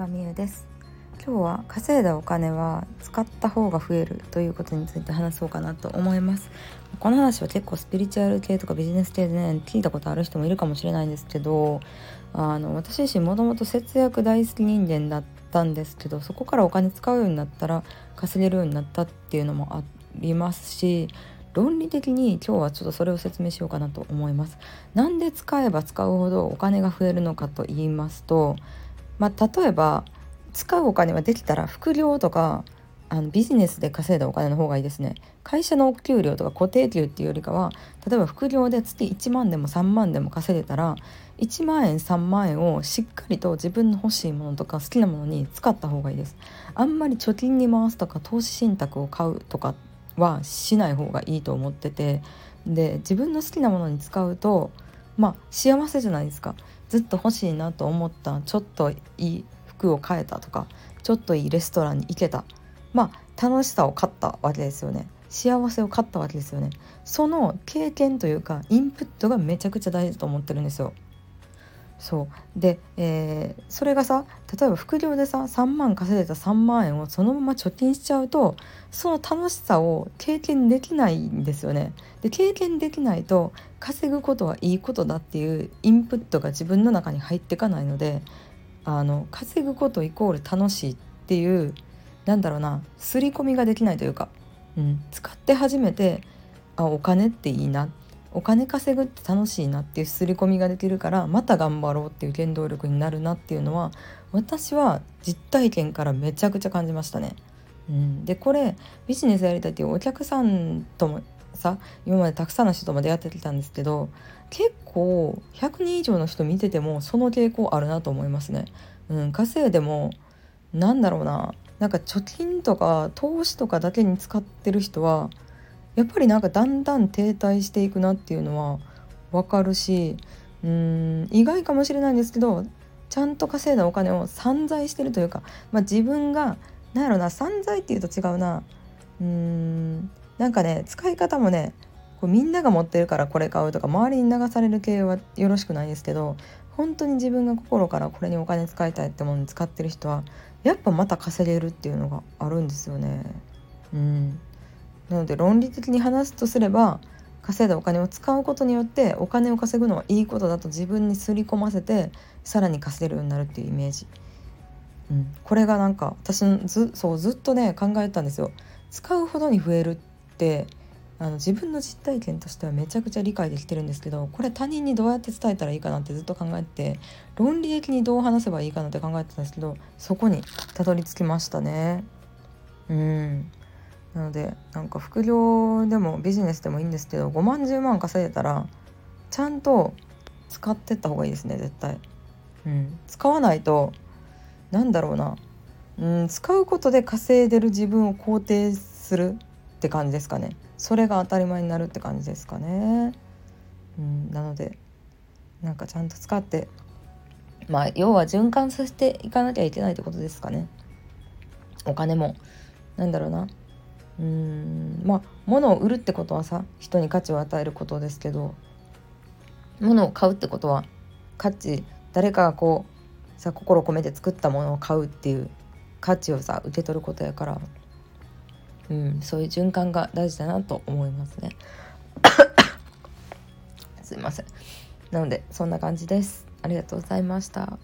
場美優です今日は稼いだお金は使った方が増えるということについて話そうかなと思いますこの話は結構スピリチュアル系とかビジネス系でね聞いたことある人もいるかもしれないんですけどあの私自身もともと節約大好き人間だったんですけどそこからお金使うようになったら稼げるようになったっていうのもありますし論理的に今日はちょっとそれを説明しようかなと思います。なんで使えば使うほどお金が増えるのかと言いますと、まあ、例えば使うお金はできたら副業とかあのビジネスで稼いだお金の方がいいですね。会社のお給料とか固定給っていうよりかは例えば副業で月1万でも3万でも稼いでたら1万円3万円をしっかりと自分の欲しいものとか好きなものに使った方がいいです。あんまり貯金に回すとか投資信託を買うとかはしない方がいいと思ってて。で自分の好きなものに使うとまあ幸せじゃないですか。ずっと欲しいなと思ったちょっといい服を買えたとかちょっといいレストランに行けた。まあ楽しさを買ったわけですよね。幸せを買ったわけですよね。その経験というかインプットがめちゃくちゃ大事だと思ってるんですよ。そうで、えー、それがさ例えば副業でさ3万稼いでた3万円をそのまま貯金しちゃうとその楽しさを経験できないんですよね。で経験できないと稼ぐことはいいことだっていうインプットが自分の中に入っていかないのであの稼ぐことイコール楽しいっていうなんだろうな刷り込みができないというか、うん、使って初めてあお金っていいなってお金稼ぐって楽しいなっていう刷り込みができるからまた頑張ろうっていう原動力になるなっていうのは私は実体験からめちゃくちゃ感じましたね。うん、でこれビジネスやりたいっていうお客さんともさ今までたくさんの人とも出会ってきたんですけど結構100人以上の人見ててもその傾向あるなと思いますね。うん、稼いでもなんだろうななんか貯金とか投資とかだけに使ってる人はやっぱりなんかだんだん停滞していくなっていうのは分かるしうん意外かもしれないんですけどちゃんと稼いだお金を散財してるというか、まあ、自分が何やろな散財っていうと違うなうんなんかね使い方もねこうみんなが持ってるからこれ買うとか周りに流される系はよろしくないですけど本当に自分が心からこれにお金使いたいってものに使ってる人はやっぱまた稼げるっていうのがあるんですよね。うんなので論理的に話すとすれば稼いだお金を使うことによってお金を稼ぐのはいいことだと自分にすり込ませてさらに稼げるようになるっていうイメージ、うん、これがなんか私のずそうずっとね考えたんですよ。使うほどに増えるってあの自分の実体験としてはめちゃくちゃ理解できてるんですけどこれ他人にどうやって伝えたらいいかなってずっと考えて論理的にどう話せばいいかなって考えてたんですけどそこにたどり着きましたね。うん。なのでなんか副業でもビジネスでもいいんですけど5万10万稼いでたらちゃんと使ってった方がいいですね絶対。うん、使わないとなんだろうな、うん、使うことで稼いでる自分を肯定するって感じですかねそれが当たり前になるって感じですかね。うん、なのでなんかちゃんと使ってまあ要は循環させていかなきゃいけないってことですかね。お金もなんだろうなうんまあ物を売るってことはさ人に価値を与えることですけど物を買うってことは価値誰かがこうさ心を込めて作ったものを買うっていう価値をさ受け取ることやから、うん、そういう循環が大事だなと思いますね。すいません。なのでそんな感じです。ありがとうございました。